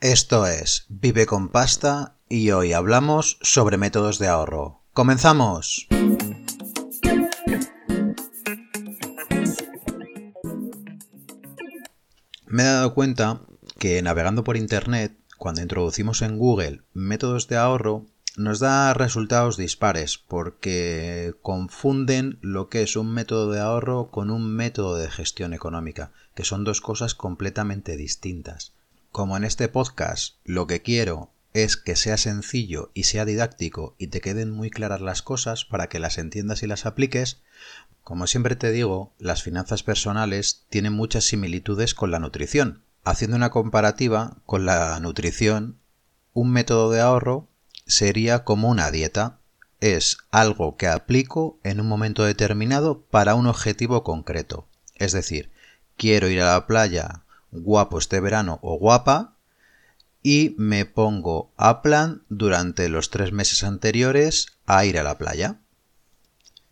Esto es Vive con Pasta y hoy hablamos sobre métodos de ahorro. ¡Comenzamos! Me he dado cuenta que navegando por Internet, cuando introducimos en Google métodos de ahorro, nos da resultados dispares porque confunden lo que es un método de ahorro con un método de gestión económica, que son dos cosas completamente distintas. Como en este podcast lo que quiero es que sea sencillo y sea didáctico y te queden muy claras las cosas para que las entiendas y las apliques, como siempre te digo, las finanzas personales tienen muchas similitudes con la nutrición. Haciendo una comparativa con la nutrición, un método de ahorro sería como una dieta. Es algo que aplico en un momento determinado para un objetivo concreto. Es decir, quiero ir a la playa guapo este verano o guapa y me pongo a plan durante los tres meses anteriores a ir a la playa.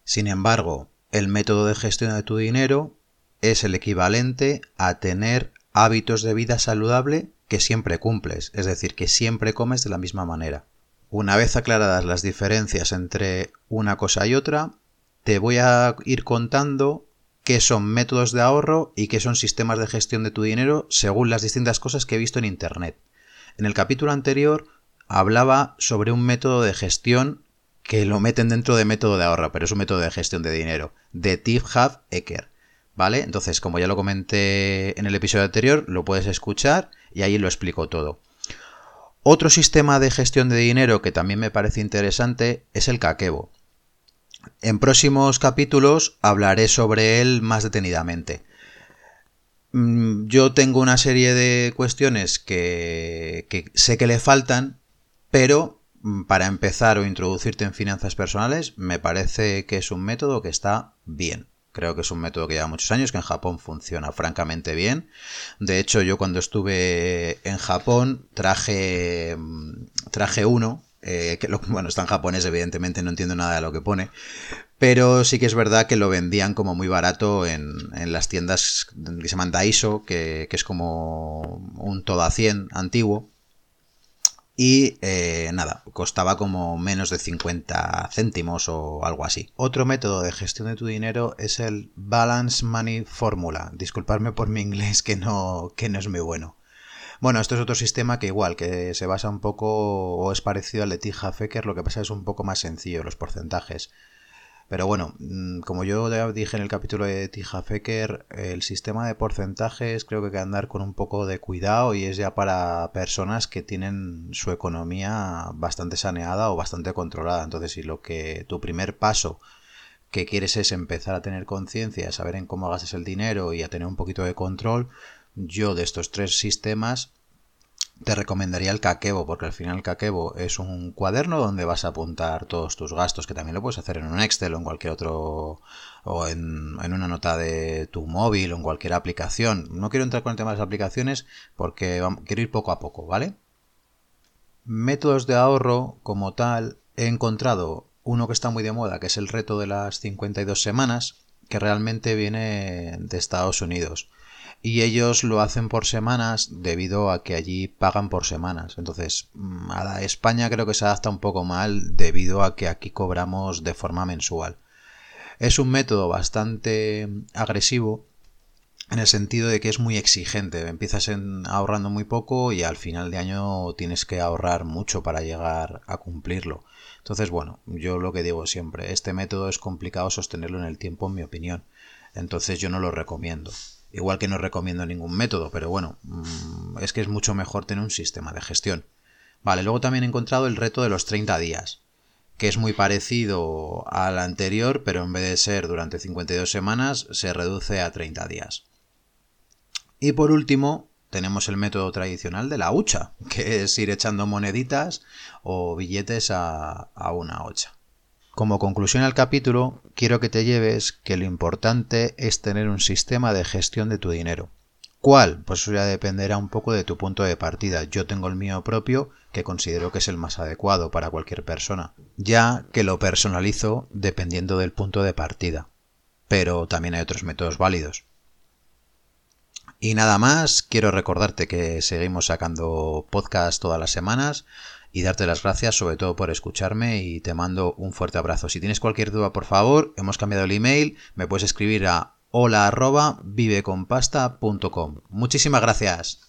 Sin embargo, el método de gestión de tu dinero es el equivalente a tener hábitos de vida saludable que siempre cumples, es decir, que siempre comes de la misma manera. Una vez aclaradas las diferencias entre una cosa y otra, te voy a ir contando qué son métodos de ahorro y qué son sistemas de gestión de tu dinero según las distintas cosas que he visto en Internet. En el capítulo anterior hablaba sobre un método de gestión que lo meten dentro de método de ahorro, pero es un método de gestión de dinero, de Tifhab Ecker. ¿Vale? Entonces, como ya lo comenté en el episodio anterior, lo puedes escuchar y ahí lo explico todo. Otro sistema de gestión de dinero que también me parece interesante es el Kakebo. En próximos capítulos hablaré sobre él más detenidamente. Mm, yo tengo una serie de cuestiones que, sé que le faltan, pero mm, para empezar o introducirte en finanzas personales me parece que es un método que está bien. Creo que es un método que lleva muchos años, que en Japón funciona francamente bien. De hecho, yo cuando estuve en Japón traje, mm, traje uno, eh, que bueno, está en japonés, evidentemente no entiendo nada de lo que pone, pero sí que es verdad que lo vendían como muy barato en, en las tiendas que se llaman Daiso, que, que es como un todo a 100 antiguo, y eh, nada, costaba como menos de 50 céntimos o algo así. Otro método de gestión de tu dinero es el Balance Money Formula. Disculpadme por mi inglés que no, que no es muy bueno. Bueno, esto es otro sistema que igual, que se basa un poco o es parecido al de Tija Fecker, lo que pasa es un poco más sencillo los porcentajes. Pero bueno, mm, como yo dije en el capítulo de Tija Fecker, el sistema de porcentajes creo que hay que andar con un poco de cuidado y es ya para personas que tienen su economía bastante saneada o bastante controlada. Entonces, si lo que tu primer paso que quieres es empezar a tener conciencia, a saber en cómo gastas el dinero y a tener un poquito de control, yo de estos tres sistemas te recomendaría el Kakebo, porque al final Kakebo es un cuaderno donde vas a apuntar todos tus gastos, que también lo puedes hacer en un Excel o en cualquier otro, o en, una nota de tu móvil o en cualquier aplicación. No quiero entrar con el tema de las aplicaciones porque quiero ir poco a poco, ¿vale? Métodos de ahorro como tal, he encontrado uno que está muy de moda, que es el reto de las 52 semanas, que realmente viene de Estados Unidos y ellos lo hacen por semanas debido a que allí pagan por semanas. Entonces, mm, a España creo que se adapta un poco mal debido a que aquí cobramos de forma mensual. Es un método bastante agresivo en el sentido de que es muy exigente. Empiezas ahorrando muy poco y al final de año tienes que ahorrar mucho para llegar a cumplirlo. Entonces, bueno, yo lo que digo siempre, este método es complicado sostenerlo en el tiempo, en mi opinión. Entonces yo no lo recomiendo. Igual que no recomiendo ningún método, pero bueno, mm, es que es mucho mejor tener un sistema de gestión. Vale, luego también he encontrado el reto de los 30 días, que es muy parecido al anterior, pero en vez de ser durante 52 semanas, se reduce a 30 días. Y por último, tenemos el método tradicional de la hucha, que es ir echando moneditas o billetes a, una hocha. Como conclusión al capítulo, quiero que te lleves que lo importante es tener un sistema de gestión de tu dinero. ¿Cuál? Pues eso ya dependerá un poco de tu punto de partida. Yo tengo el mío propio, que considero que es el más adecuado para cualquier persona, ya que lo personalizo dependiendo del punto de partida. Pero también hay otros métodos válidos. Y nada más, quiero recordarte que seguimos sacando podcast todas las semanas y darte las gracias sobre todo por escucharme y te mando un fuerte abrazo. Si tienes cualquier duda, por favor, hemos cambiado el email, me puedes escribir a hola arroba viveconpasta.com. Muchísimas gracias.